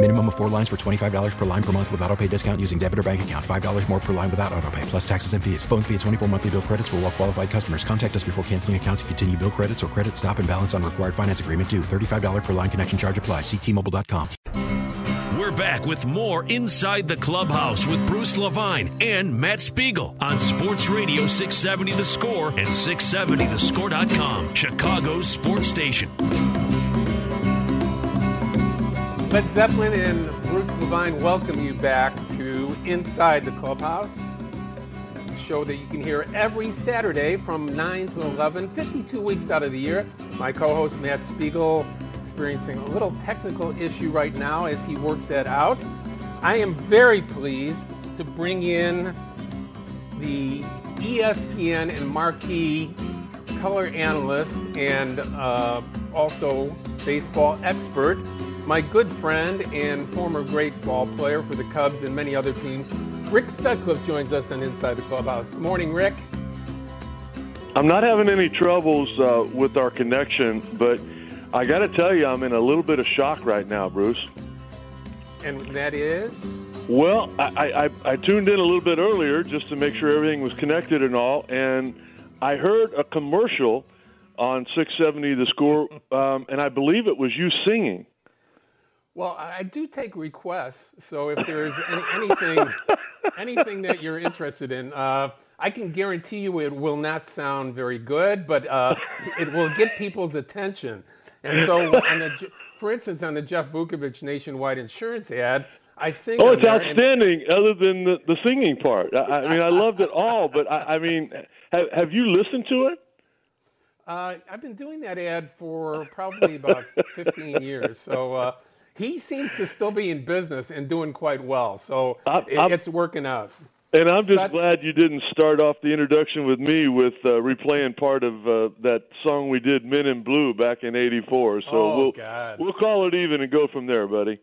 Minimum of four lines for $25 per line per month with auto pay discount using debit or bank account. $5 more per line without auto pay, plus taxes and fees. Phone fee at 24 monthly bill credits for all qualified customers. Contact us before canceling account to continue bill credits or credit stop and balance on required finance agreement due. $35 per line connection charge apply. Ctmobile.com. We're back with more Inside the Clubhouse with Bruce Levine and Matt Spiegel on Sports Radio 670 The Score and 670thescore.com, Chicago's sports station. Led Zeppelin and Bruce Levine welcome you back to Inside the Clubhouse, a show that you can hear every Saturday from 9 to 11, 52 weeks out of the year. My co host Matt Spiegel experiencing a little technical issue right now as he works that out. I am very pleased to bring in the ESPN and marquee color analyst and uh, also baseball expert, my good friend and former great ball player for the Cubs and many other teams, Rick Sutcliffe joins us on Inside the Clubhouse. Good morning, Rick. I'm not having any troubles uh, with our connection, but I got to tell you, I'm in a little bit of shock right now, Bruce. And that is? Well, I, I, I tuned in a little bit earlier just to make sure everything was connected and all, and I heard a commercial on 670 The Score, um, and I believe it was you singing. Well, I do take requests, so if there's any, anything, anything that you're interested in, uh, I can guarantee you it will not sound very good, but uh, it will get people's attention. And so, the, for instance, on the Jeff Vukovich nationwide insurance ad, I sing. Oh, it's outstanding. And, other than the, the singing part, I, I, mean, I loved it all. But I, I mean, have, have you listened to it? Uh, I've been doing that ad for probably about 15 years. So uh, he seems to still be in business and doing quite well. So I, it, it's working out. And I'm just glad you didn't start off the introduction with me with uh, replaying part of uh, that song we did, "Men in Blue," back in '84. So oh, we'll God. we'll call it even and go from there, buddy.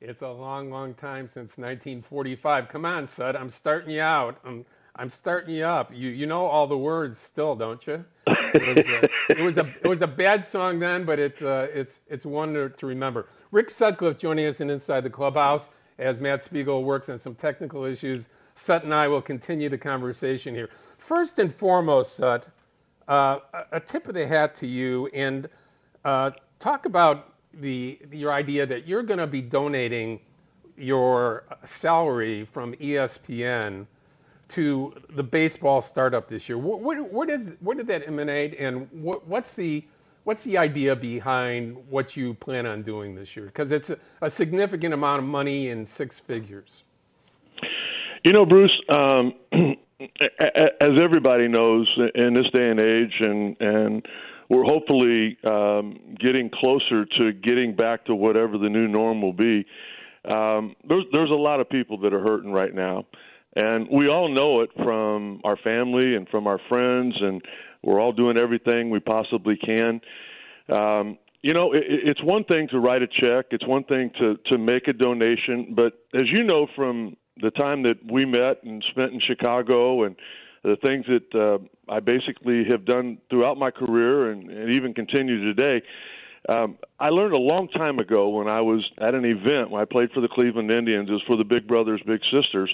It's a long, long time since 1945. Come on, Sud, I'm starting you out. I'm I'm starting you up. You you know all the words still, don't you? It was, a, it was a it was a bad song then, but it's uh, it's it's one to, to remember. Rick Sutcliffe joining us in Inside the Clubhouse as Matt Spiegel works on some technical issues Sut and I will continue the conversation here. First and foremost, Sut, uh, a tip of the hat to you, and uh, talk about the your idea that you're going to be donating your salary from ESPN to the baseball startup this year. Where, where, does where did that emanate, and what, what's the what's the idea behind what you plan on doing this year? Because it's a, a significant amount of money in six figures. You know, Bruce, um, as everybody knows in this day and age, and and we're hopefully um, getting closer to getting back to whatever the new norm will be. Um, there's there's a lot of people that are hurting right now, and we all know it from our family and from our friends, and we're all doing everything we possibly can. Um, you know, it, it's one thing to write a check. It's one thing to to make a donation, but as you know from the time that we met and spent in Chicago and the things that uh, I basically have done throughout my career and, and even continue today. Um, I learned a long time ago when I was at an event when I played for the Cleveland Indians. It was for the Big Brothers Big Sisters.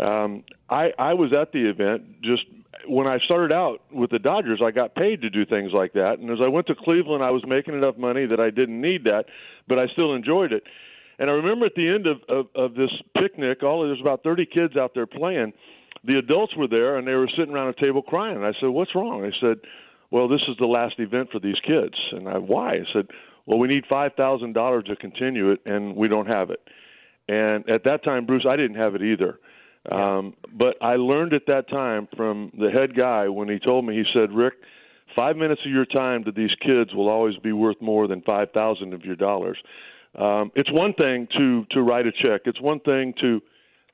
Um, I, I was at the event just when I started out with the Dodgers. I got paid to do things like that, and as I went to Cleveland, I was making enough money that I didn't need that, but I still enjoyed it. And I remember at the end of, of, of this picnic, all there's about 30 kids out there playing, the adults were there and they were sitting around a table crying. And I said, "What's wrong?" They said, "Well, this is the last event for these kids." And I, "Why?" I said, "Well, we need five thousand dollars to continue it, and we don't have it." And at that time, Bruce, I didn't have it either. Um, but I learned at that time from the head guy when he told me, he said, Rick, five minutes of your time to these kids will always be worth more than 5000 of your dollars. Um, it's one thing to, to write a check. It's one thing to,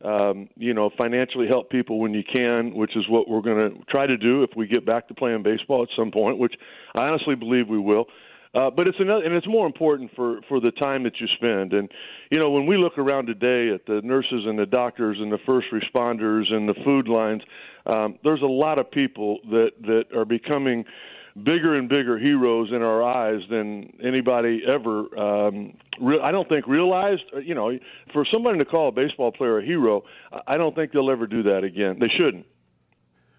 um, you know, financially help people when you can, which is what we're going to try to do if we get back to playing baseball at some point, which I honestly believe we will. Uh, but it's another, and it's more important for for the time that you spend. And you know, when we look around today at the nurses and the doctors and the first responders and the food lines, um, there's a lot of people that that are becoming bigger and bigger heroes in our eyes than anybody ever. Um, re- I don't think realized. Uh, you know, for somebody to call a baseball player a hero, I don't think they'll ever do that again. They shouldn't.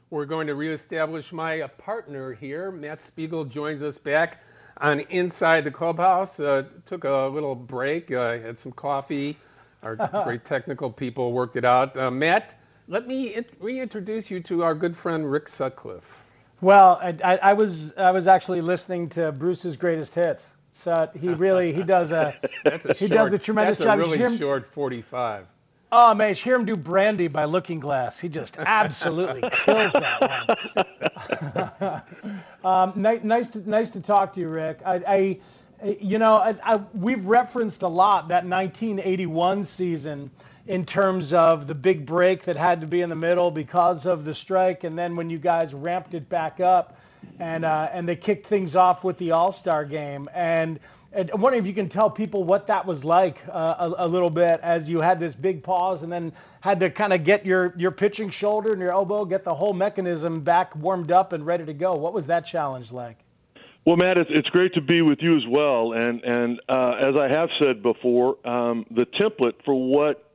We're going to reestablish my partner here. Matt Spiegel joins us back on inside the clubhouse. Uh, took a little break, uh, had some coffee. Our great technical people worked it out. Uh, Matt, let me in- reintroduce you to our good friend Rick Sutcliffe. Well, I, I, was I was actually listening to Bruce's greatest hits. So he really he does a, a he short, does a tremendous that's job. That's a really short 45. Oh man, hear him do Brandy by Looking Glass. He just absolutely kills that one. um, nice, nice to nice to talk to you, Rick. I, I you know, I, I, we've referenced a lot that 1981 season in terms of the big break that had to be in the middle because of the strike, and then when you guys ramped it back up, and uh, and they kicked things off with the All Star game, and and I'm wondering if you can tell people what that was like uh, a, a, little bit as you had this big pause and then had to kind of get your, your pitching shoulder and your elbow, get the whole mechanism back warmed up and ready to go. What was that challenge like? Well, Matt, it's, it's great to be with you as well. And, and uh, as I have said before, um, the template for what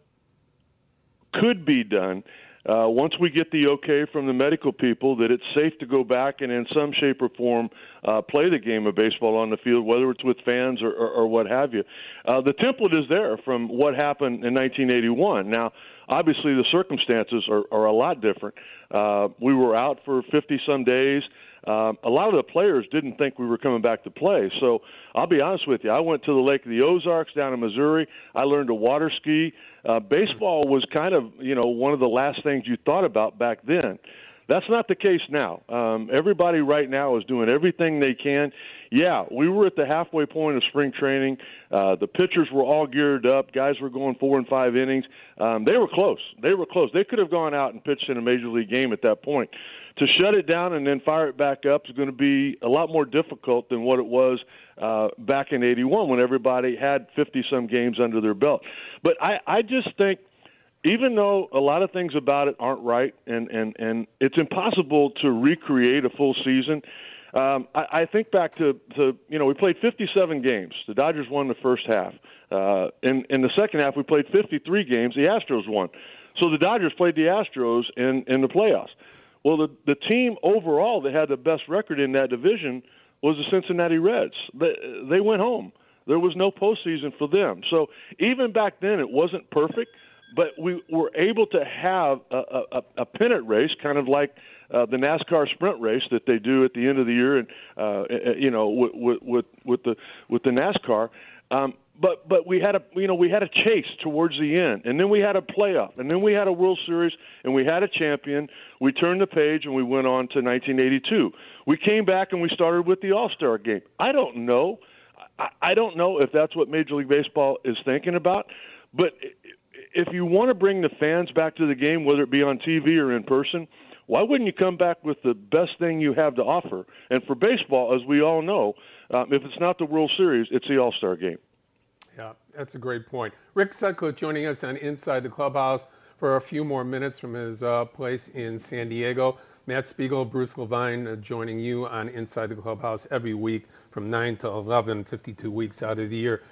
could be done uh, once we get the okay from the medical people that it's safe to go back and in some shape or form uh, play the game of baseball on the field, whether it's with fans or, or, or what have you. Uh, the template is there from what happened in 1981. Now, obviously, the circumstances are, are a lot different. Uh, we were out for 50 some days. Um, a lot of the players didn't think we were coming back to play. So I'll be honest with you. I went to the Lake of the Ozarks down in Missouri. I learned to water ski. Uh, baseball was kind of you know one of the last things you thought about back then. That's not the case now. Um, everybody right now is doing everything they can. Yeah, we were at the halfway point of spring training. Uh, the pitchers were all geared up. Guys were going four and five innings. Um, they were close. They were close. They could have gone out and pitched in a major league game at that point to shut it down and then fire it back up is going to be a lot more difficult than what it was uh, back in '81 when everybody had 50 some games under their belt. But I, I just think, even though a lot of things about it aren't right, and and and it's impossible to recreate a full season. Um, I, I think back to, to you know we played 57 games. The Dodgers won the first half. Uh, in in the second half, we played 53 games. The Astros won. So the Dodgers played the Astros in in the playoffs. Well, the the team overall that had the best record in that division was the Cincinnati Reds. They, they went home. There was no postseason for them. So even back then, it wasn't perfect, but we were able to have a, a, a pennant race, kind of like uh, the NASCAR sprint race that they do at the end of the year, and uh, you know, with, with with the with the NASCAR. Um, but but we had a you know we had a chase towards the end, and then we had a playoff, and then we had a World Series, and we had a champion. We turned the page and we went on to 1982. We came back and we started with the All Star game. I don't know, I, I don't know if that's what Major League Baseball is thinking about, but if you want to bring the fans back to the game, whether it be on TV or in person, why wouldn't you come back with the best thing you have to offer? And for baseball, as we all know, um, if it's not the World Series, it's the All Star game. Yeah, that's a great point. Rick Sutcliffe joining us on Inside the Clubhouse for a few more minutes from his uh, place in San Diego. Matt Spiegel, Bruce Levine uh, joining you on Inside the Clubhouse every week from 9 to 11, 52 weeks out of the year.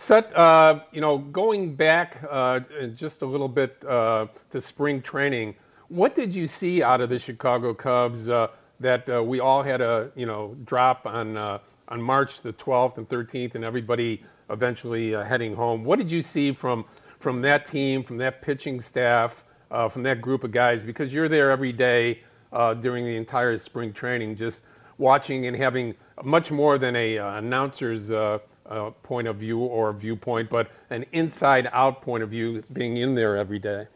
Sut, uh, you know, going back uh, just a little bit uh, to spring training, what did you see out of the Chicago Cubs uh, that we all had a, you know, drop on on March the 12th and 13th, and everybody eventually uh, heading home. What did you see from from that team, from that pitching staff, uh, from that group of guys because you're there every day uh, during the entire spring training, just watching and having much more than a uh, announcer's uh, uh, point of view or viewpoint, but an inside-out point of view, being in there every day.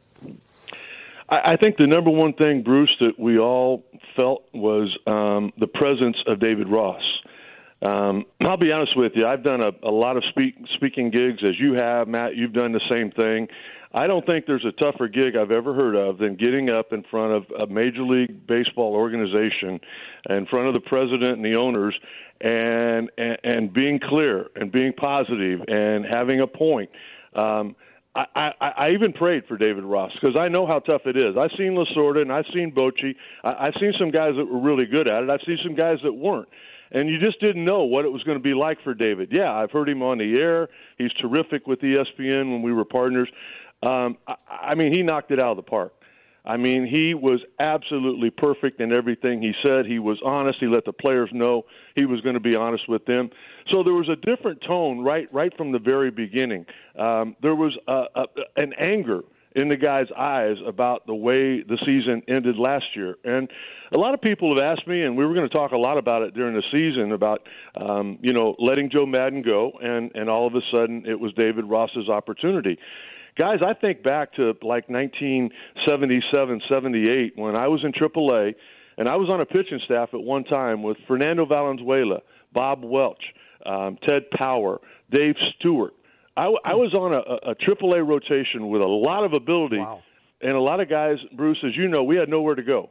I think the number one thing, Bruce, that we all felt was um, the presence of David Ross. Um, I'll be honest with you. I've done a, a lot of speak, speaking gigs, as you have, Matt. You've done the same thing. I don't think there's a tougher gig I've ever heard of than getting up in front of a Major League Baseball organization, in front of the president and the owners, and and, and being clear and being positive and having a point. Um, I, I, I even prayed for David Ross because I know how tough it is. I've seen Lasorda and I've seen Bochy. I, I've seen some guys that were really good at it. I've seen some guys that weren't and you just didn't know what it was going to be like for David. Yeah, I've heard him on the air. He's terrific with ESPN when we were partners. Um, I, I mean, he knocked it out of the park. I mean, he was absolutely perfect in everything he said. He was honest. He let the players know he was going to be honest with them. So there was a different tone right right from the very beginning. Um, there was a, a, an anger in the guy's eyes about the way the season ended last year. And a lot of people have asked me, and we were going to talk a lot about it during the season about, um, you know, letting Joe Maddon go, and and all of a sudden it was David Ross's opportunity guys, I think back to like 1977, 78 when I was in AAA, and I was on a pitching staff at one time with Fernando Valenzuela, Bob Welch, um, Ted Power, Dave Stewart. I, I was on a, a AAA rotation with a lot of ability, wow. and a lot of guys. Bruce, as you know, we had nowhere to go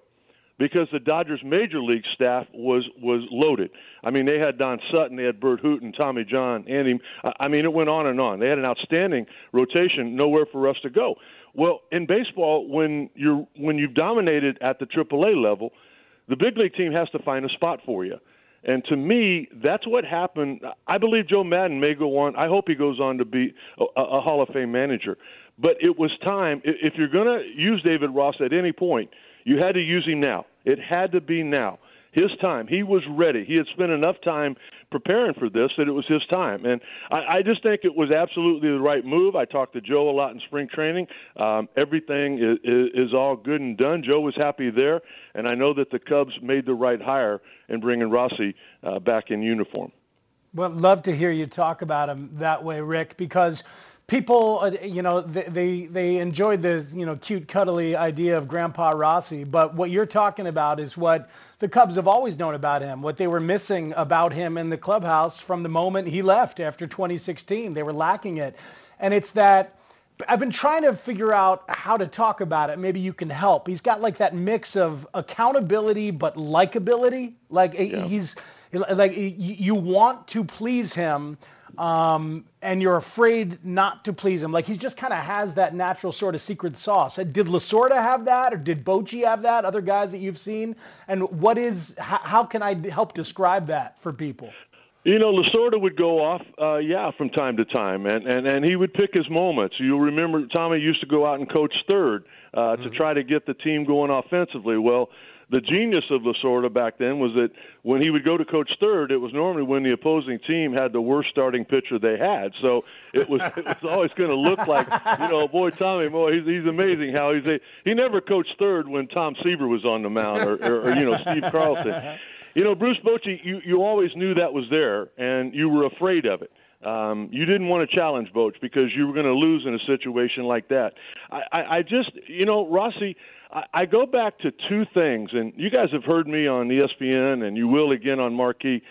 because the Dodgers major league staff was was loaded. I mean, they had Don Sutton, they had Burt Hooton, Tommy John, Andy. I mean, it went on and on. They had an outstanding rotation, nowhere for us to go. Well, in baseball, when you're when you've dominated at the AAA level, the big league team has to find a spot for you. And to me, that's what happened. I believe Joe Maddon may go on. I hope he goes on to be a, a Hall of Fame manager. But it was time. If you're going to use David Ross at any point, you had to use him now. It had to be now. His time. He was ready. He had spent enough time preparing for this that it was his time. And I, I just think it was absolutely the right move. I talked to Joe a lot in spring training. Um, everything is, is, is all good and done. Joe was happy there, and I know that the Cubs made the right hire in bringing Rossi uh, back in uniform. Well, love to hear you talk about him that way, Rick, because people, uh, you know, they, they enjoyed the you know cute, cuddly idea of Grandpa Rossi, but what you're talking about is what the Cubs have always known about him, what they were missing about him in the clubhouse from the moment he left after 2016. They were lacking it, and it's that. I've been trying to figure out how to talk about it. Maybe you can help. He's got like that mix of accountability but likability. Like yeah. he's like you want to please him um, and you're afraid not to please him. Like he just kind of has that natural sort of secret sauce. Did Lasorda have that, or did Bochy have that? Other guys that you've seen, and what is? How, how can I help describe that for people? You know, Lasorda would go off, uh, yeah, from time to time, and, and and he would pick his moments. You'll remember Tommy used to go out and coach third uh, mm-hmm. to try to get the team going offensively. Well, the genius of Lasorda back then was that when he would go to coach third, it was normally when the opposing team had the worst starting pitcher they had. So it was it was always going to look like you know, boy, Tommy, boy, he's he's amazing how he's a, he never coached third when Tom Seaver was on the mound or, or, or you know Steve Carlton. You know, Bruce Bochy, you you always knew that was there, and you were afraid of it. Um, you didn't want to challenge Boch because you were going to lose in a situation like that. I, I, I just, you know, Rossi, I, I go back to two things, and you guys have heard me on ESPN, and you will again on Marquee.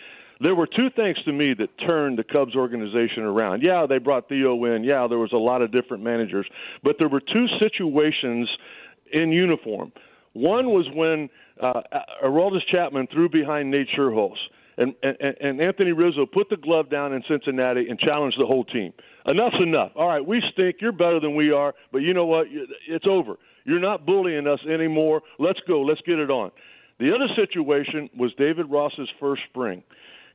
There were two things to me that turned the Cubs organization around. Yeah, they brought Theo in. Yeah, there was a lot of different managers, but there were two situations in uniform. One was when uh, Aroldis Chapman threw behind Nate Schierholtz and, and, and Anthony Rizzo put the glove down in Cincinnati and challenged the whole team. Enough's enough. All right, we stink. You're better than we are, but you know what? It's over. You're not bullying us anymore. Let's go. Let's get it on. The other situation was David Ross's first spring.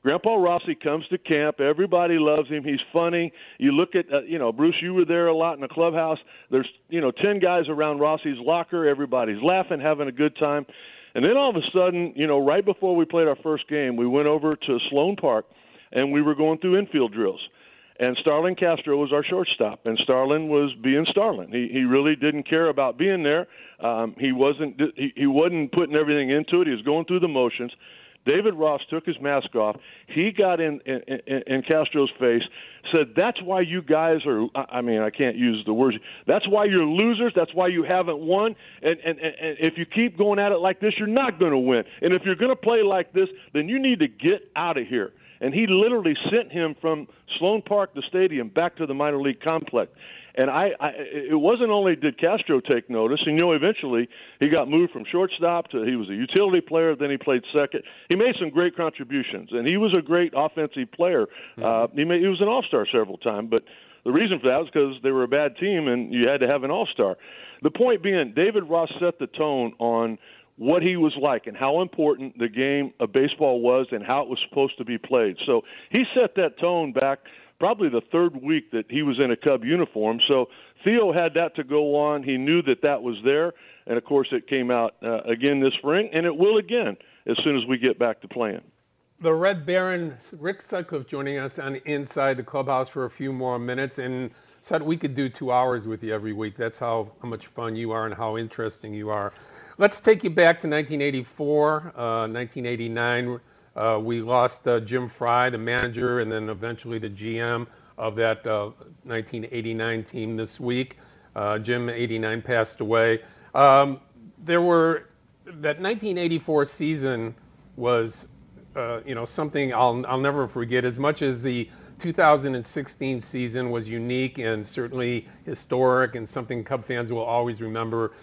Grandpa Rossi comes to camp. Everybody loves him. He's funny. You look at, uh, you know, Bruce, you were there a lot in the clubhouse. There's, you know, 10 guys around Rossi's locker. Everybody's laughing, having a good time. And then all of a sudden, you know, right before we played our first game, we went over to Sloan Park and we were going through infield drills. And Starlin Castro was our shortstop, and Starlin was being Starlin. He he really didn't care about being there. Um, he wasn't he, he wasn't putting everything into it. He was going through the motions. David Ross took his mask off. He got in in, in, in Castro's face, said, "That's why you guys are. I mean, I can't use the words. That's why you're losers. That's why you haven't won. And and, and if you keep going at it like this, you're not going to win. And if you're going to play like this, then you need to get out of here." And he literally sent him from Sloan Park, the stadium, back to the minor league complex. And I, I, it wasn't only did Castro take notice, and you know, eventually he got moved from shortstop to he was a utility player. Then he played second. He made some great contributions, and he was a great offensive player. Mm-hmm. Uh, he made, he was an All Star several times, but the reason for that was because they were a bad team, and you had to have an All Star. The point being, David Ross set the tone on what he was like and how important the game of baseball was and how it was supposed to be played. So he set that tone back probably the third week that he was in a Cub uniform. So Theo had that to go on. He knew that that was there, and of course it came out uh, again this spring, and it will again as soon as we get back to playing. The Red Baron, Rick Sutcliffe, joining us on Inside the Clubhouse for a few more minutes, and said we could do two hours with you every week. That's how, how much fun you are and how interesting you are. Let's take you back to 1984, uh, 1989. Uh, we lost uh, Jim Frey, the manager, and then eventually the GM of that uh, 1989 team this week. Uh, Jim 89 passed away. Um, there were that 1984 season was, uh, you know, something I'll I'll never forget. As much as the 2016 season was unique and certainly historic and something Cub fans will always remember.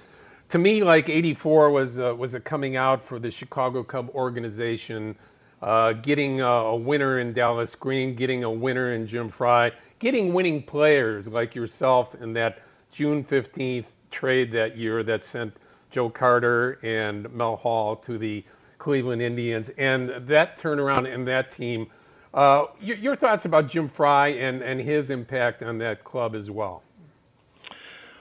To me, like 84 was uh, was a coming out for the Chicago Cub organization uh, getting a, a, winner in Dallas Green, getting a winner in Jim Frey, getting winning players like yourself in that June 15th trade that year that sent Joe Carter and Mel Hall to the Cleveland Indians, and that turnaround in that team. Uh, your, your thoughts about Jim Frey and, and his impact on that club as well?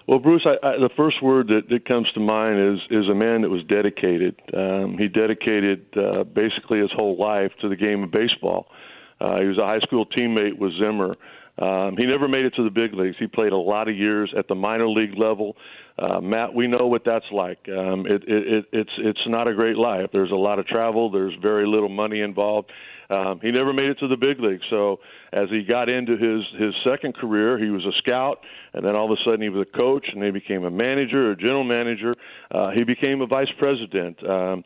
Well, Bruce, I, I, the first word that, that comes to mind is is a man that was dedicated. Um, he dedicated uh, basically his whole life to the game of baseball. Uh, he was a high school teammate with Zimmer. Um, he never made it to the big leagues. He played a lot of years at the minor league level. Uh, Matt, we know what that's like. Um, it, it, it, it's it's not a great life. There's a lot of travel. There's very little money involved. Um, he never made it to the big leagues. So as he got into his his second career, he was a scout, and then all of a sudden he was a coach, and he became a manager, a general manager. Uh, he became a vice president. Um,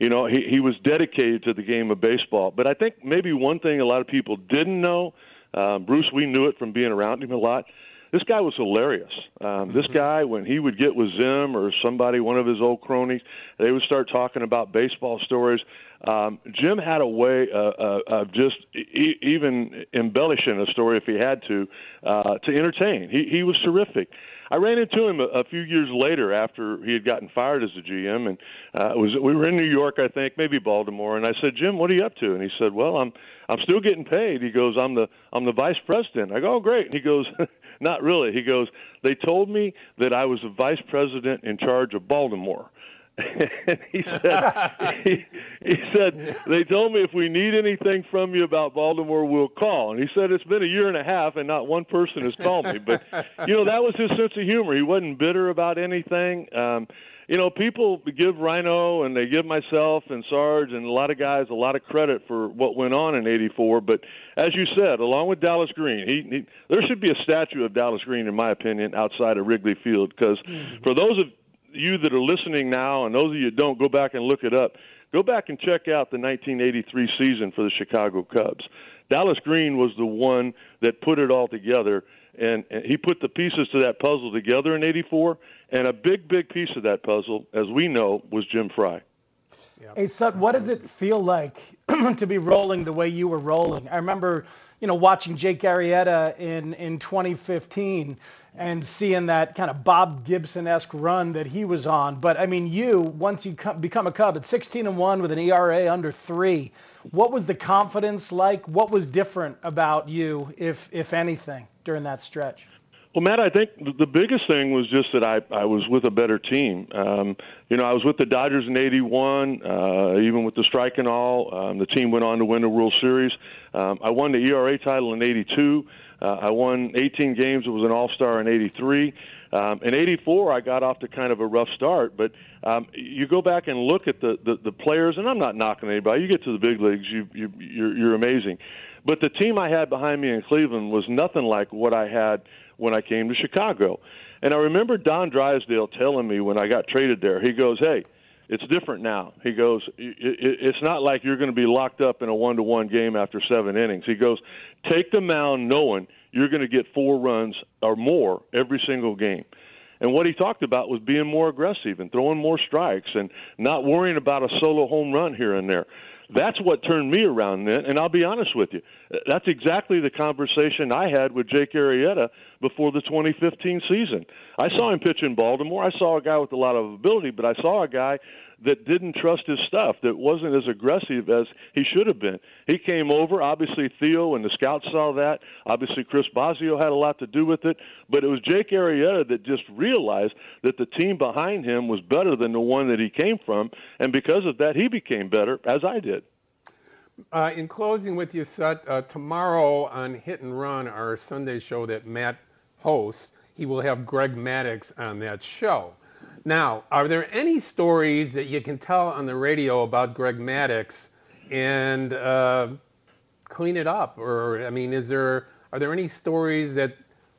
you know, he he was dedicated to the game of baseball. But I think maybe one thing a lot of people didn't know, um, Bruce, we knew it from being around him a lot this guy was hilarious. Um, this mm-hmm. guy, when he would get with Zim or somebody, one of his old cronies, they would start talking about baseball stories. Um, Jim had a way uh, uh, of just e- even embellishing a story if he had to uh, to entertain. He he was terrific. I ran into him a, a few years later after he had gotten fired as the GM, and uh, was we were in New York, I think, maybe Baltimore, and I said, Jim, what are you up to? And he said, Well, I'm I'm still getting paid. He goes, I'm the I'm the vice president. I go, Oh, great. And he goes. Not really. He goes, They told me that I was the vice president in charge of Baltimore. And he said, he, he said, they told me if we need anything from you about Baltimore, we'll call. And he said it's been a year and a half, and not one person has called me. But you know that was his sense of humor. He wasn't bitter about anything. Um, you know, people give Ryno and they give myself and Sarge and a lot of guys a lot of credit for what went on in '84. But as you said, along with Dallas Green, he, he there should be a statue of Dallas Green, in my opinion, outside of Wrigley Field. Because mm-hmm. for those of you that are listening now, and those of you that don't, go back and look it up. Go back and check out the 1983 season for the Chicago Cubs. Dallas Green was the one that put it all together, and, and he put the pieces to that puzzle together in '84 and a big, big piece of that puzzle, as we know, was Jim Frey. Yep. Hey, Sut, what does it feel like to be rolling the way you were rolling? I remember, you know, watching Jake Arrieta in, in 2015 and seeing that kind of Bob Gibson-esque run that he was on. But I mean, you once you come, become a Cub at 16 and one with an ERA under three, what was the confidence like? What was different about you, if if anything, during that stretch? Well, Matt, I think the biggest thing was just that I, I was with a better team. Um, you know, I was with the Dodgers in '81, uh, even with the strike and all. Um, the team went on to win the World Series. Um, I won the ERA title in '82. Uh, I won 18 games. I was an All-Star in '83. Um, in '84, I got off to kind of a rough start, but um, you go back and look at the, the the players, and I'm not knocking anybody. You get to the big leagues, you, you you're, you're amazing. But the team I had behind me in Cleveland was nothing like what I had when I came to Chicago. And I remember Don Drysdale telling me when I got traded there, he goes, Hey, it's different now. He goes, It's not like you're going to be locked up in a one to one game after seven innings. He goes, Take the mound knowing you're going to get four runs or more every single game. And what he talked about was being more aggressive and throwing more strikes and not worrying about a solo home run here and there. That's what turned me around then. And I'll be honest with you, that's exactly the conversation I had with Jake Arrieta before the 2015 season. I saw him pitch in Baltimore. I saw a guy with a lot of ability, but I saw a guy that didn't trust his stuff, that wasn't as aggressive as he should have been. He came over. Obviously, Theo and the scouts saw that. Obviously, Chris Bosio had a lot to do with it. But it was Jake Arrieta that just realized that the team behind him was better than the one that he came from. And because of that, he became better, as I did. Uh, in closing with you, Sut, uh, tomorrow on Hit and Run, our Sunday show that Matt hosts, he will have Greg Maddux on that show. Now, are there any stories that you can tell on the radio about Greg Maddux and uh, clean it up? Or, I mean, is there are there any stories that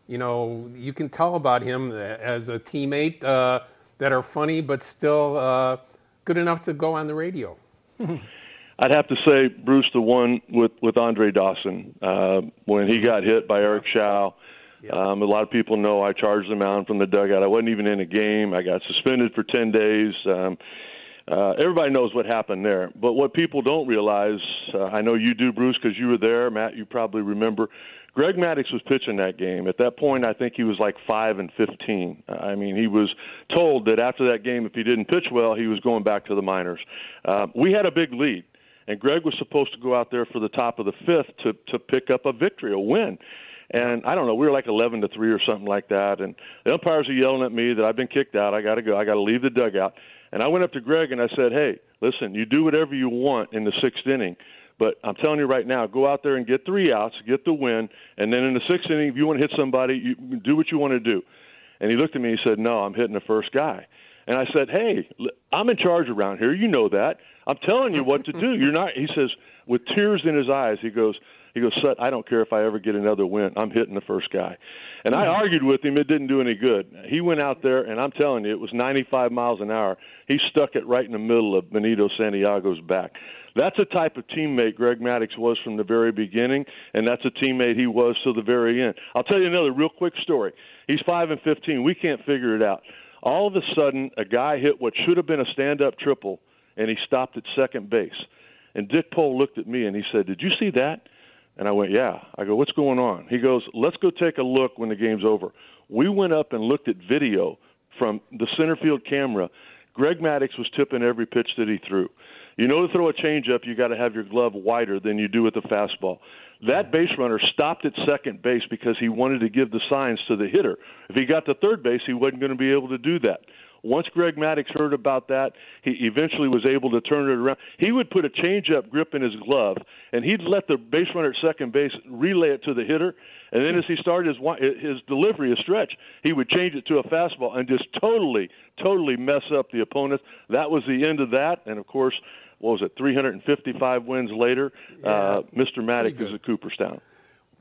you know you can tell about him as a teammate uh, that are funny but still uh, good enough to go on the radio? I'd have to say, Bruce, the one with with Andre Dawson uh, when he got hit by Eric Show um, a lot of people know I charged the mound from the dugout. I wasn't even in a game. I got suspended for 10 days. Um, uh, everybody knows what happened there. But what people don't realize, uh, I know you do, Bruce, because you were there. Matt, you probably remember. Greg Maddux was pitching that game. At that point, I think he was like five and fifteen. I mean, he was told that after that game, if he didn't pitch well, he was going back to the minors. Uh, we had a big lead, and Greg was supposed to go out there for the top of the fifth to to pick up a victory, a win. And I don't know, we were like 11 to 3 or something like that. And the umpires are yelling at me that I've been kicked out. I got to go. I got to leave the dugout. And I went up to Greg and I said, hey, listen, you do whatever you want in the sixth inning. But I'm telling you right now, go out there and get three outs, get the win, and then in the sixth inning, if you want to hit somebody, you do what you want to do. And he looked at me and he said, No, I'm hitting the first guy. And I said, Hey, I'm in charge around here. You know that. I'm telling you what to do. You're not. He says, with tears in his eyes, he goes, he goes, Sut, I don't care if I ever get another win. I'm hitting the first guy. And I argued with him. It didn't do any good. He went out there, and I'm telling you, it was 95 miles an hour. He stuck it right in the middle of Benito Santiago's back. That's a type of teammate Greg Maddux was from the very beginning, and that's a teammate he was to the very end. I'll tell you another real quick story. He's 5 and 15. We can't figure it out. All of a sudden, a guy hit what should have been a stand up triple, and he stopped at second base. And Dick Pole looked at me and he said, Did you see that? And I went, Yeah. I go, What's going on? He goes, Let's go take a look when the game's over. We went up and looked at video from the center field camera. Greg Maddux was tipping every pitch that he threw. You know, to throw a changeup, you got to have your glove wider than you do with the fastball. That base runner stopped at second base because he wanted to give the signs to the hitter. If he got to third base, he wasn't going to be able to do that. Once Greg Maddux heard about that, he eventually was able to turn it around. He would put a changeup grip in his glove, and he'd let the base runner at second base relay it to the hitter. And then as he started his his delivery, a stretch, he would change it to a fastball and just totally, totally mess up the opponent. That was the end of that. And of course, what was it? 355 wins later, yeah, uh, Mr. Maddux is a Cooperstown.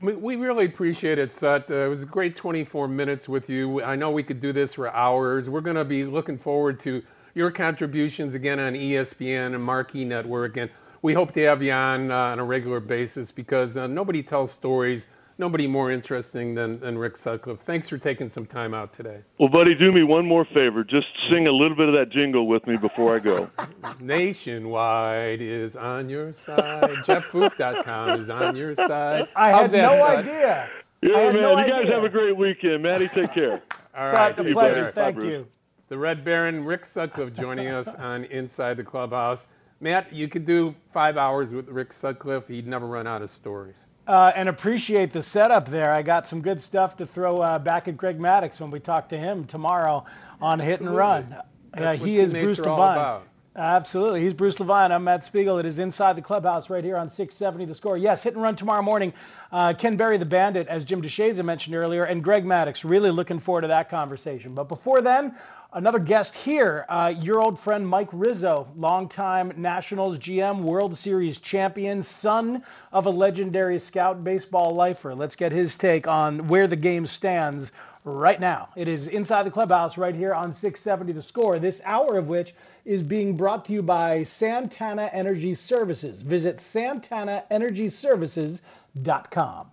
We really appreciate it, Sut. Uh, it was a great 24 minutes with you. I know we could do this for hours. We're going to be looking forward to your contributions again on ESPN and Marquee Network. And we hope to have you on uh, on a regular basis because uh, nobody tells stories nobody more interesting than, than Rick Sutcliffe. Thanks for taking some time out today. Well, buddy, do me one more favor. Just sing a little bit of that jingle with me before I go. Nationwide is on your side. JeffFook.com is on your side. I How's had no side? idea. Yeah, man. No you idea. guys have a great weekend. Maddie, take care. All right. It's a pleasure. Thank you. The Red Baron, Rick Sutcliffe, joining us on Inside the Clubhouse. Matt, you could do five hours with Rick Sutcliffe. He'd never run out of stories. Uh, and appreciate the setup there. I got some good stuff to throw uh, back at Greg Maddux when we talk to him tomorrow on Hit and Run. Uh, he is Bruce Levine. Absolutely. He's Bruce Levine. I'm Matt Spiegel. It is Inside the Clubhouse right here on 670 The Score. Yes, hit and run tomorrow morning. Uh, Ken Berry, the Bandit, as Jim Deshaies mentioned earlier, and Greg Maddux. Really looking forward to that conversation. But before then, another guest here, uh, your old friend Mike Rizzo, longtime Nationals GM, World Series champion, son of a legendary scout baseball lifer. Let's get his take on where the game stands right now. It is inside the clubhouse right here on 670 The Score, this hour of which is being brought to you by Santana Energy Services. Visit santanaenergyservices.com.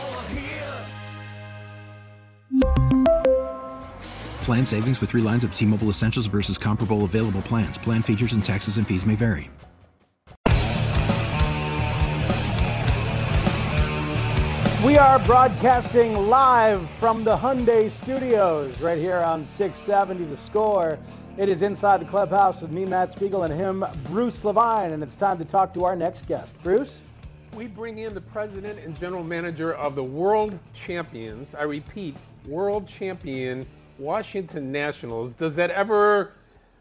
Plan savings with three lines of T Mobile Essentials versus comparable available plans. Plan features and taxes and fees may vary. We are broadcasting live from the Hyundai Studios right here on 670 The Score. It is inside the clubhouse with me, Matt Spiegel, and him, Bruce Levine, and it's time to talk to our next guest. Bruce? We bring in the president and general manager of the world champions. I repeat, world champion Washington Nationals. Does that ever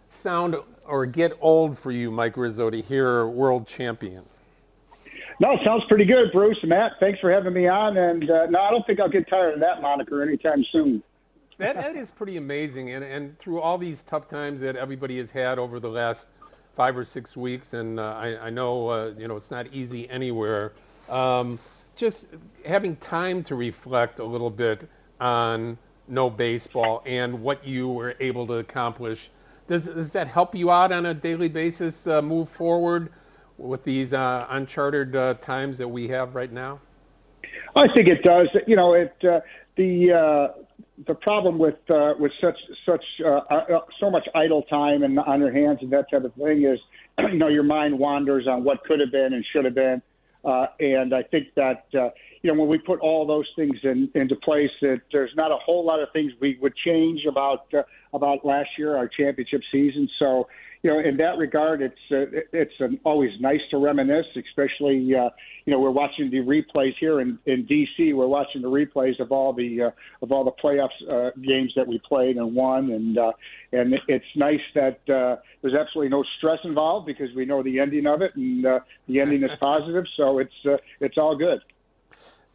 sound or get old for you, Mike Rizzo, to hear world champion? No, sounds pretty good, Bruce and Matt. Thanks for having me on. And uh, no, I don't think I'll get tired of that moniker anytime soon. That, that is pretty amazing. And, and through all these tough times that everybody has had over the last five or six weeks, and uh, I, I, know uh, you know it's not easy anywhere. Um, just having time to reflect a little bit on no baseball and what you were able to accomplish. Does, does that help you out on a daily basis uh, move forward with these uh, uncharted uh, times that we have right now? I think it does. You know, it uh, the uh, the problem with uh, with such such so much idle time and on your hands and that type of thing is, you know, your mind wanders on what could have been and should have been, and I think that you know, when we put all those things in, into place, that there's not a whole lot of things we would change about uh, about last year, our championship season. So, you know, in that regard, it's uh, it's an, always nice to reminisce, especially uh, you know we're watching the replays here in, in DC. We're watching the replays of all the uh, of all the playoffs uh, games that we played and won, and uh, and it's nice that uh, there's absolutely no stress involved because we know the ending of it, and uh, the ending is positive. So it's uh, it's all good.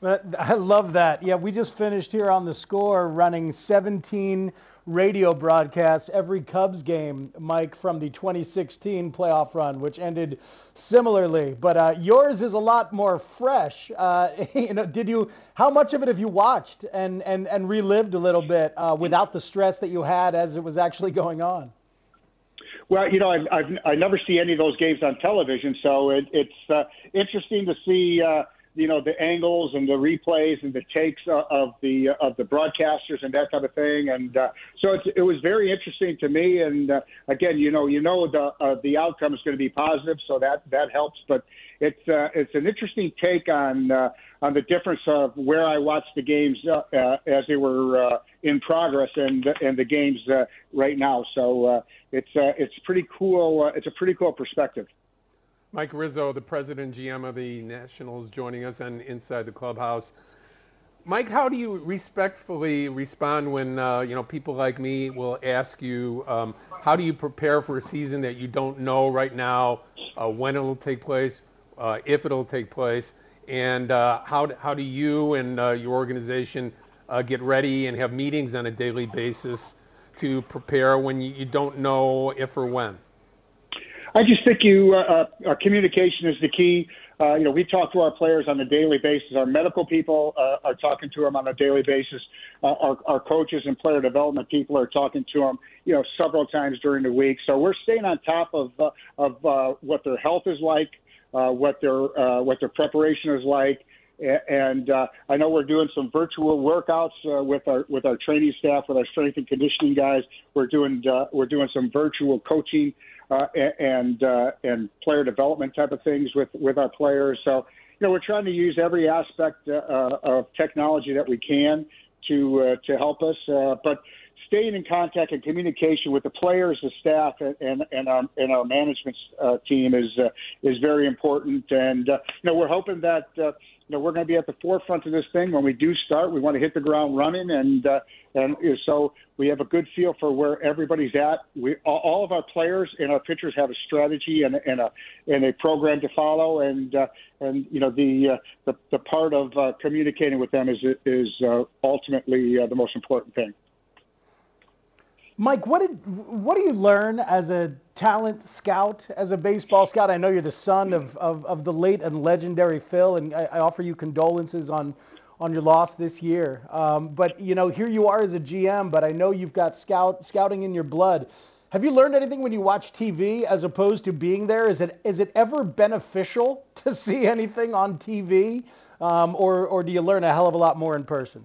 I love that. Yeah, we just finished here on the score running 17 radio broadcasts every Cubs game, Mike, from the 2016 playoff run, which ended similarly. But uh, yours is a lot more fresh. Uh, you know, did you? How much of it have you watched and and and relived a little bit uh, without the stress that you had as it was actually going on? Well, you know, I've, I've I never see any of those games on television, so it, it's uh, interesting to see. Uh, you know the angles and the replays and the takes of the of the broadcasters and that type of thing. And uh, so it's, it was very interesting to me. And uh, again, you know, you know the uh, the outcome is going to be positive, so that that helps. But it's uh, it's an interesting take on uh, on the difference of where I watched the games uh, uh, as they were uh, in progress and and the games uh, right now. So uh, it's uh, it's pretty cool. Uh, it's a pretty cool perspective. Mike Rizzo, the president and GM of the Nationals, joining us on Inside the Clubhouse. Mike, how do you respectfully respond when uh, you know people like me will ask you, um, how do you prepare for a season that you don't know right now uh, when it'll take place, uh, if it'll take place, And uh, how, how do you and uh, your organization uh, get ready and have meetings on a daily basis to prepare when you, you don't know if or when? I just think you uh, uh, communication is the key. Uh, you know, we talk to our players on a daily basis. Our medical people uh, are talking to them on a daily basis. Uh, our, our coaches and player development people are talking to them, you know, several times during the week. So we're staying on top of uh, of uh, what their health is like, uh, what their uh, what their preparation is like. And uh, I know we're doing some virtual workouts uh, with our with our training staff, with our strength and conditioning guys. We're doing uh, we're doing some virtual coaching uh, and uh, and player development type of things with with our players. So you know we're trying to use every aspect uh, of technology that we can to uh, to help us, uh, but staying in contact and communication with the players, the staff, and and, and our and our management uh, team is uh, is very important. And uh, you know we're hoping that. Uh, you know, we're going to be at the forefront of this thing when we do start. We want to hit the ground running, and uh, and so we have a good feel for where everybody's at. We all of our players and our pitchers have a strategy and, and a and a program to follow, and uh, and you know the uh, the, the part of uh, communicating with them is is uh, ultimately uh, the most important thing. Mike, what did what do you learn as a talent scout, as a baseball scout? I know you're the son of, of, of the late and legendary Phil, and I, I, offer you condolences on on your loss this year. Um, but you know, here you are as a GM, but I know you've got scout scouting in your blood. Have you learned anything when you watch TV as opposed to being there? Is it is it ever beneficial to see anything on TV, um, or or do you learn a hell of a lot more in person?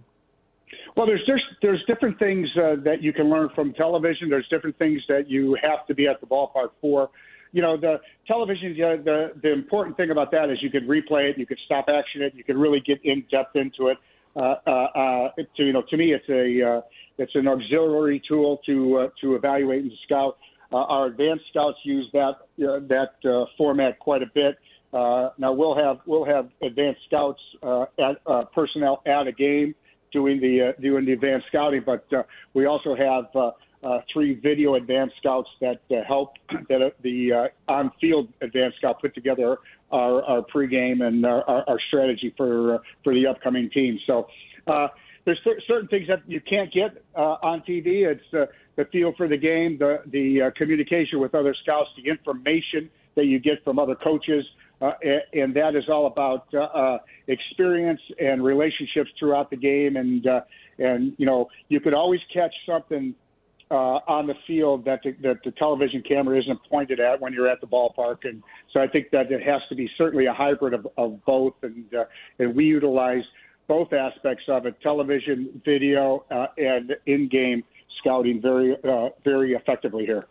Well, there's there's, there's different things uh, that you can learn from television. There's different things that you have to be at the ballpark for. You know, the television. Uh, the the important thing about that is you can replay it, you can stop action it, you can really get in depth into it. Uh, uh, uh, to you know, to me, it's a uh, it's an auxiliary tool to uh, to evaluate and scout. Uh, our advanced scouts use that uh, that uh, format quite a bit. Uh, now we'll have we'll have advanced scouts uh, at uh, personnel at a game doing the uh, doing the advanced scouting, but uh, we also have uh, uh, three video advanced scouts that uh, help that uh, the uh, on-field advanced scout put together our, our pregame and our, our, our strategy for uh, for the upcoming team. So. Uh, there's certain things that you can't get uh, on TV. It's uh, the feel for the game, the the uh, communication with other scouts, the information that you get from other coaches, uh, and that is all about uh, uh, experience and relationships throughout the game. And uh, and you know, you could always catch something uh, on the field that the, that the television camera isn't pointed at when you're at the ballpark. And so I think that it has to be certainly a hybrid of, of both. And uh, and we utilize both aspects of it: television, video, uh, and in-game scouting very uh, very effectively here.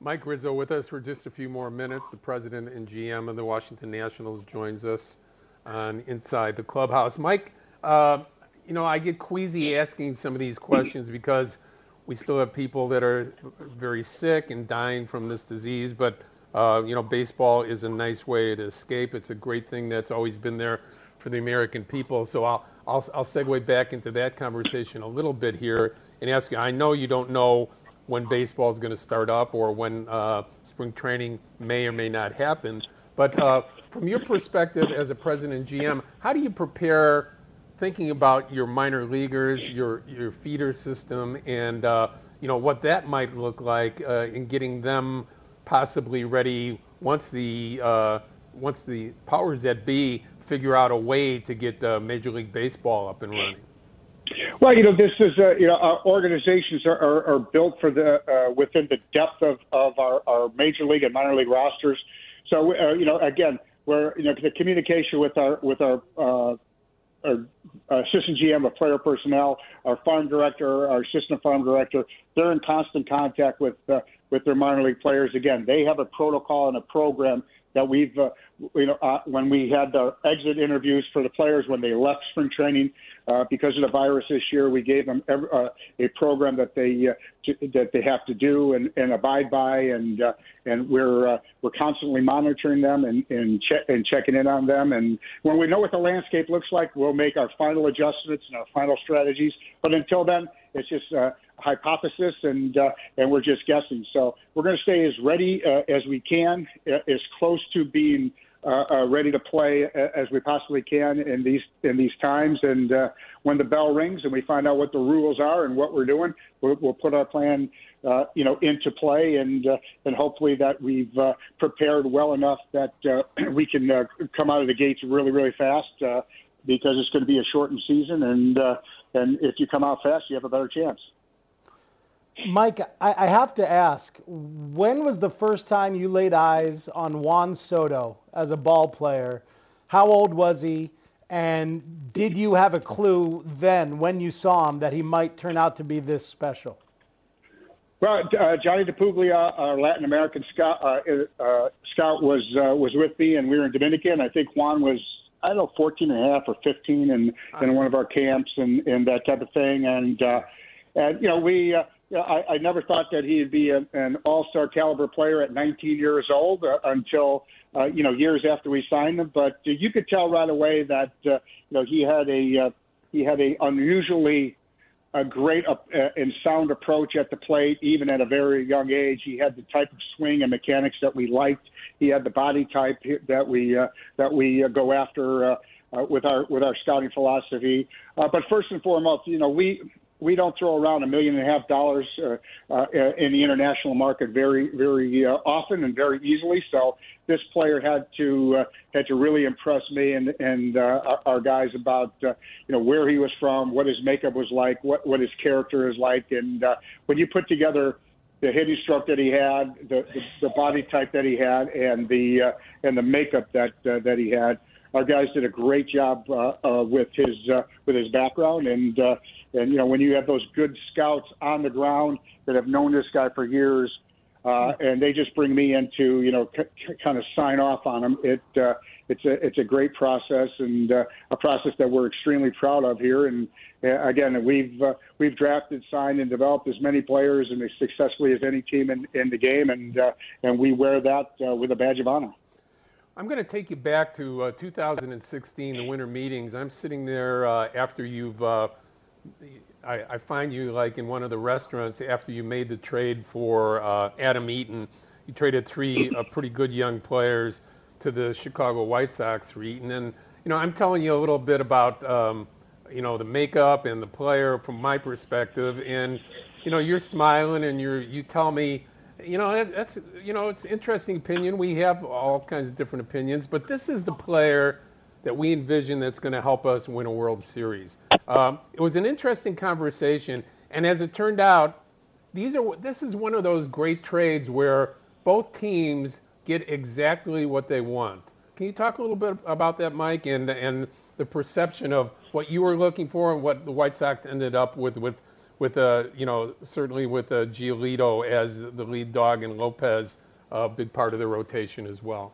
Mike Rizzo with us for just a few more minutes. The president and GM of the Washington Nationals joins us on Inside the Clubhouse. Mike, uh, you know, I get queasy asking some of these questions because we still have people that are very sick and dying from this disease, but uh, you know, baseball is a nice way to escape. It's a great thing that's always been there for the American people. So I'll, I'll, I'll segue back into that conversation a little bit here and ask you. I know you don't know when baseball is going to start up or when uh, spring training may or may not happen. But uh, from your perspective as a president and GM, how do you prepare thinking about your minor leaguers, your your feeder system, and uh, you know what that might look like uh, in getting them possibly ready once the uh, once the powers that be figure out a way to get uh, Major League Baseball up and running? Well, you know, this is uh, you know our organizations are, are, are built for the uh, within the depth of, of our, our major league and minor league rosters. So uh, you know, again, we're you know the communication with our with our uh, our assistant GM of player personnel, our farm director, our assistant farm director, they're in constant contact with uh, with their minor league players. Again, they have a protocol and a program that we've, uh, you know, uh, when we had the exit interviews for the players when they left spring training, uh, because of the virus this year, we gave them every, uh, a program that they uh, to, that they have to do and, and abide by, and uh, and we're uh, we're constantly monitoring them and and, che- and checking in on them. And when we know what the landscape looks like, we'll make our final adjustments and our final strategies. But until then, it's just uh, hypothesis and uh, and we're just guessing. So we're going to stay as ready uh, as we can, uh, as close to being uh, ready to play as we possibly can in these in these times. And uh, when the bell rings and we find out what the rules are and what we're doing, we'll, we'll put our plan, uh, you know, into play, and uh, and hopefully that we've uh, prepared well enough that uh, we can uh, come out of the gates really really fast. Uh, because it's going to be a shortened season, and uh, and if you come out fast, you have a better chance. Mike, I, I, have to ask, when was the first time you laid eyes on Juan Soto as a ball player? How old was he? And did you have a clue then, when you saw him, that he might turn out to be this special? Well, uh, Johnny DiPuglia, our Latin American scout, uh, uh, scout was uh, was with me, and we were in Dominican. I think Juan was I don't know 14 and a half or 15 in in one of our camps and and that type of thing. And uh, and you know we uh, I, I never thought that he'd be a, an all-star caliber player at 19 years old uh, until uh, you know years after we signed him. But uh, you could tell right away that uh, you know he had a uh, he had a unusually a great uh, and sound approach at the plate, even at a very young age. He had the type of swing and mechanics that we liked. He had the body type that we uh, that we uh, go after uh, uh, with our with our scouting philosophy. Uh, but first and foremost, you know, we we don't throw around a million and a half dollars uh, uh, in the international market very, very uh, often and very easily. So this player had to uh, had to really impress me and and uh, our our guys about uh, you know where he was from, what his makeup was like, what what his character is like, and uh, when you put together the hitting stroke that he had, the, the, the body type that he had, and the uh, and the makeup that uh, that he had. Our guys did a great job uh, uh, with his uh, with his background, and uh, and you know when you have those good scouts on the ground that have known this guy for years, uh, and they just bring me in to you know c- kind of sign off on him. It uh, it's a it's a great process and uh, a process that we're extremely proud of here. And uh, again, we've uh, we've drafted, signed, and developed as many players and as successfully as any team in, in the game, and uh, and we wear that uh, with a badge of honor. I'm going to take you back to uh, 2016, the winter meetings. I'm sitting there uh, after you've. Uh, I, I, find you like in one of the restaurants after you made the trade for uh, Adam Eaton. You traded three uh, pretty good young players to the Chicago White Sox for Eaton, and you know I'm telling you a little bit about um, you know the makeup and the player from my perspective, and you know you're smiling and you're you tell me you know, that's you know, it's interesting opinion. We have all kinds of different opinions, but this is the player that we envision that's going to help us win a World Series. Um, it was an interesting conversation, and as it turned out, these are this is one of those great trades where both teams get exactly what they want. Can you talk a little bit about that, Mike, and and the perception of what you were looking for and what the White Sox ended up with with with a you know certainly with a Giolito as the lead dog and Lopez a big part of the rotation as well.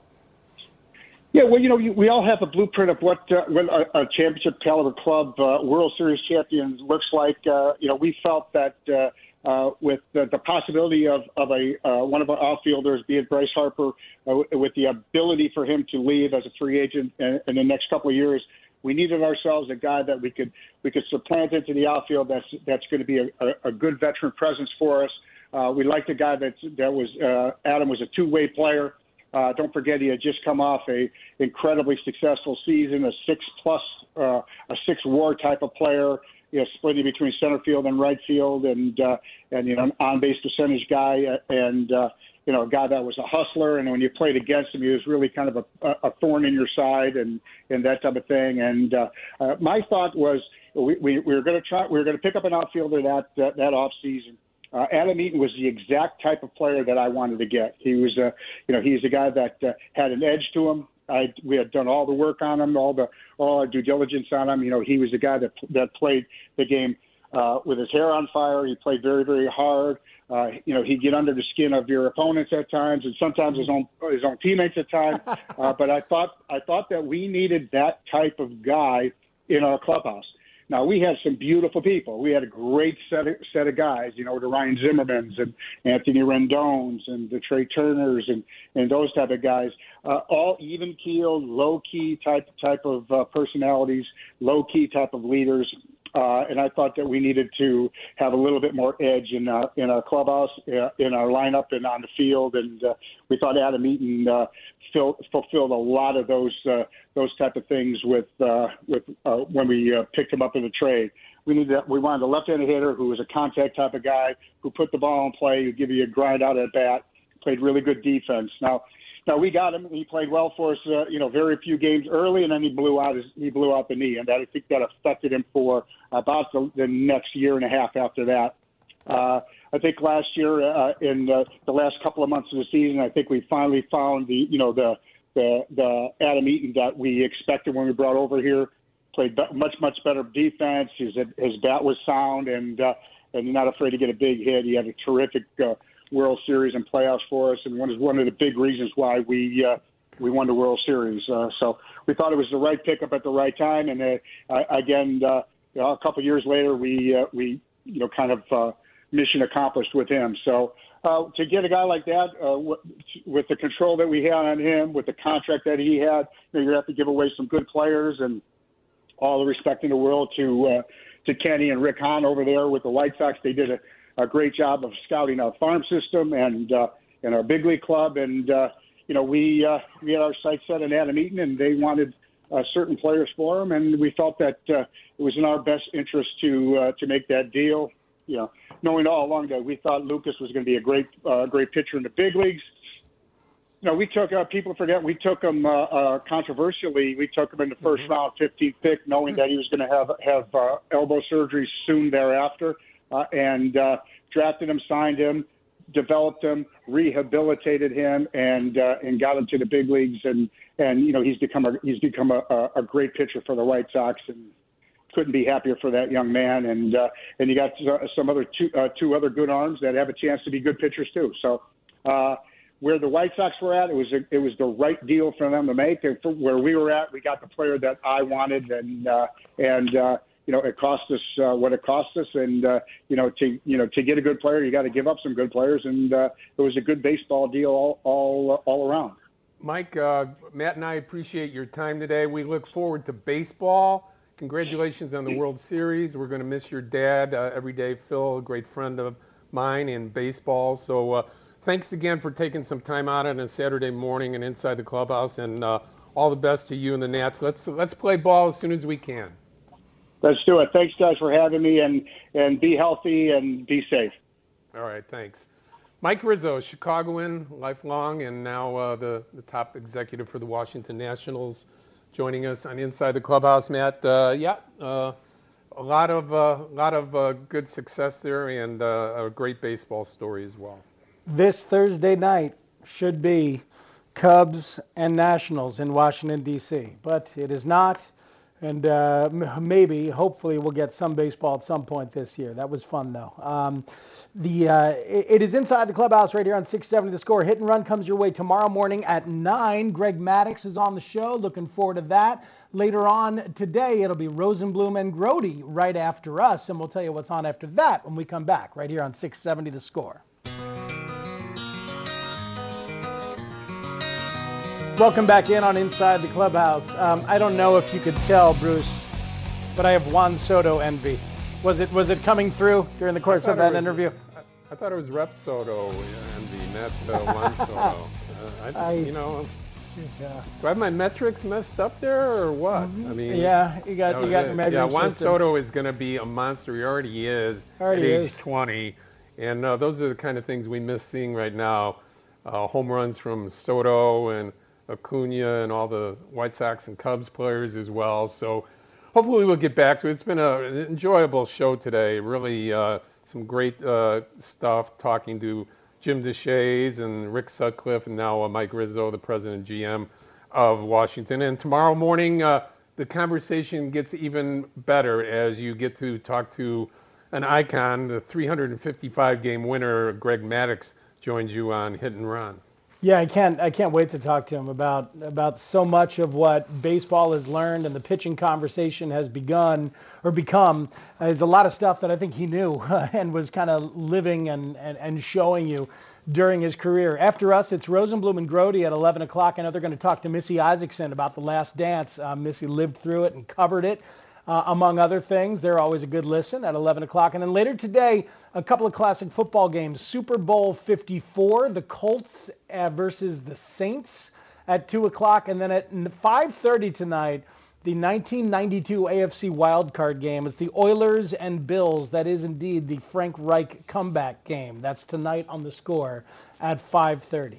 Yeah, well, you know, we all have a blueprint of what uh, what a, a championship caliber club, uh, World Series champions looks like. Uh, you know, we felt that uh, uh, with the, the possibility of of a uh, one of our outfielders, be it Bryce Harper, uh, with the ability for him to leave as a free agent in, in the next couple of years, we needed ourselves a guy that we could we could supplant into the outfield. That's that's going to be a, a, a good veteran presence for us. Uh, we liked a guy that that was uh, Adam was a two-way player. Uh, don't forget he had just come off a incredibly successful season, a six plus uh, a six WAR type of player. You know, splitting between center field and right field, and uh, and you know, an on base percentage guy, and uh, you know, a guy that was a hustler, and when you played against him, he was really kind of a, a thorn in your side, and and that type of thing. And uh, uh, my thought was we, we, we were going to try, we were going to pick up an outfielder that that, that off season. Uh, Adam Eaton was the exact type of player that I wanted to get. He was, uh, you know, he's a guy that uh, had an edge to him. I, we had done all the work on him, all the all our due diligence on him. You know, he was the guy that that played the game uh, with his hair on fire. He played very, very hard. Uh, you know, he'd get under the skin of your opponents at times, and sometimes his own his own teammates at times. Uh, but I thought I thought that we needed that type of guy in our clubhouse. Now we had some beautiful people. We had a great set of, set of guys, you know, the Ryan Zimmermans and Anthony Rendons and the Trea Turners and and those type of guys. Uh, all even keeled, low key type type of uh, personalities, low key type of leaders uh, and I thought that we needed to have a little bit more edge in our in our clubhouse, uh, in our lineup, and on the field. And uh, we thought Adam Eaton uh, fill, fulfilled a lot of those uh, those type of things with uh, with uh, when we uh, picked him up in the trade. We needed we wanted a left-handed hitter who was a contact type of guy who put the ball in play, who give you a grind out at bat, played really good defense. Now now we got him. He played well for us. Uh, you know, very few games early, and then he blew out his he blew out the knee, and that, I think that affected him for about the, the next year and a half after that. Uh, I think last year, uh, in the, the last couple of months of the season, I think we finally found the you know the the the Adam Eaton that we expected when we brought over here. Played much much better defense. His his bat was sound, and uh, and not afraid to get a big hit. He had a terrific. Uh, World Series and playoffs for us, and one is one of the big reasons why we uh, we won the World Series. Uh, so we thought it was the right pickup at the right time, and uh, again, uh, you know, a couple years later, we uh, we you know kind of uh, mission accomplished with him. So uh, to get a guy like that uh, w- with the control that we had on him, with the contract that he had, you know, you have to give away some good players, and all the respect in the world to uh, to Kenny and Rick Hahn over there with the White Sox. They did a a great job of scouting our farm system and uh, and our big league club. And uh, you know, we uh, we had our sights set on Adam Eaton, and they wanted uh, certain players for him, and we felt that uh, it was in our best interest to uh, to make that deal. You know, knowing all along that we thought Lucas was going to be a great uh, great pitcher in the big leagues. You know, we took uh, people forget we took him uh, uh, controversially. We took him in the 1st mm-hmm. round, 15th pick, knowing that he was going to have have uh, elbow surgery soon thereafter uh, and uh, drafted him, signed him, developed him, rehabilitated him, and uh, and got him to the big leagues. And and you know he's become a he's become a, a great pitcher for the White Sox, and couldn't be happier for that young man. And uh, and you got some other two uh, two other good arms that have a chance to be good pitchers too. So. Uh, where the White Sox were at, it was a, it was the right deal for them to make. And for where we were at, we got the player that I wanted, and uh, and uh, you know, it cost us uh, what it cost us, and uh, you know, to you know, to get a good player, you got to give up some good players, and uh, it was a good baseball deal all all all around. Mike, uh, Matt, and I appreciate your time today. We look forward to baseball. Congratulations on the World Series. We're going to miss your dad uh, every day, Phil, a great friend of mine in baseball. So, uh, thanks again for taking some time out on a Saturday morning and inside the clubhouse, and all the best to you and the Nats. Let's let's play ball as soon as we can. Let's do it. Thanks, guys, for having me, and and be healthy and be safe. All right, thanks. Mike Rizzo, Chicagoan, lifelong, and now uh, the the top executive for the Washington Nationals, joining us on Inside the Clubhouse. Matt, uh, yeah, uh, a lot of uh, lot of uh, good success there, and uh, a great baseball story as well. This Thursday night should be Cubs and Nationals in Washington D.C., but it is not and uh, maybe, hopefully, we'll get some baseball at some point this year. That was fun, though. Um, the uh, it, it is inside the clubhouse right here on 670 The Score. Hit and run comes your way tomorrow morning at nine. Greg Maddux is on the show. Looking forward to that. Later on today, it'll be Rosenblum and Grody right after us, and we'll tell you what's on after that when we come back right here on 670 The Score. Welcome back in on Inside the Clubhouse. Um, I don't know if you could tell, Bruce, but I have Juan Soto envy. Was it was it coming through during the course of that was, interview? I, I, thought it was Rep Soto envy, not uh, Juan Soto. Uh, I, I, you know, yeah. do I have my metrics messed up there or what? Mm-hmm. I mean, yeah, you got you, know, got measuring Yeah, Juan systems. Soto is going to be a monster. He already is already at is. age 20, and uh, those are the kind of things we miss seeing right now. Uh, home runs from Soto and Acuna and all the White Sox and Cubs players as well. So hopefully we'll get back to it. It's been a, an enjoyable show today. Really uh, some great uh, stuff talking to Jim Deshaies and Rick Sutcliffe and now uh, Mike Rizzo, the president GM of Washington. And tomorrow morning uh, the conversation gets even better as you get to talk to an icon, the 355 game winner Greg Maddux joins you on Hit and Run. Yeah, I can't I can't wait to talk to him about about so much of what baseball has learned and the pitching conversation has begun or become. There's a lot of stuff that I think he knew and was kind of living and, and, and showing you during his career. After us, it's Rosenblum and Grody at 11 o'clock. I know they're going to talk to Missy Isaacson about The Last Dance. Uh, Missy lived through it and covered it. Uh, among other things. They're always a good listen at 11 o'clock. And then later today, a couple of classic football games. Super Bowl 54, the Colts uh, versus the Saints at 2 o'clock. And then at 5.30 tonight, the 1992 AFC wildcard game. It's the Oilers and Bills. That is indeed the Frank Reich comeback game. That's tonight on the score at 5:30.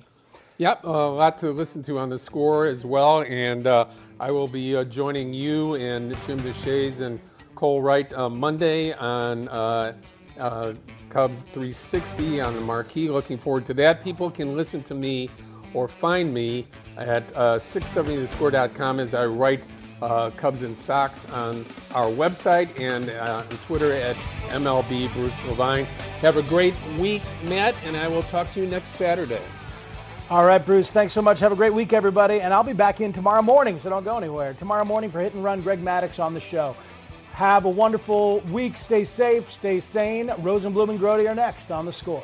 Yep, a lot to listen to on the score as well, and uh, I will be uh, joining you and Jim Deshaies and Cole Wright uh, Monday on uh, uh, Cubs 360 on the marquee. Looking forward to that. People can listen to me or find me at uh, 670thescore.com as I write uh, Cubs and Sox on our website and uh, on Twitter at MLB Bruce Levine. Have a great week, Matt, and I will talk to you next Saturday. All right, Bruce. Thanks so much. Have a great week, everybody. And I'll be back in tomorrow morning, so don't go anywhere. Tomorrow morning for Hit and Run, Greg Maddux on the show. Have a wonderful week. Stay safe, stay sane. Rosenblum and Grody are next on the score.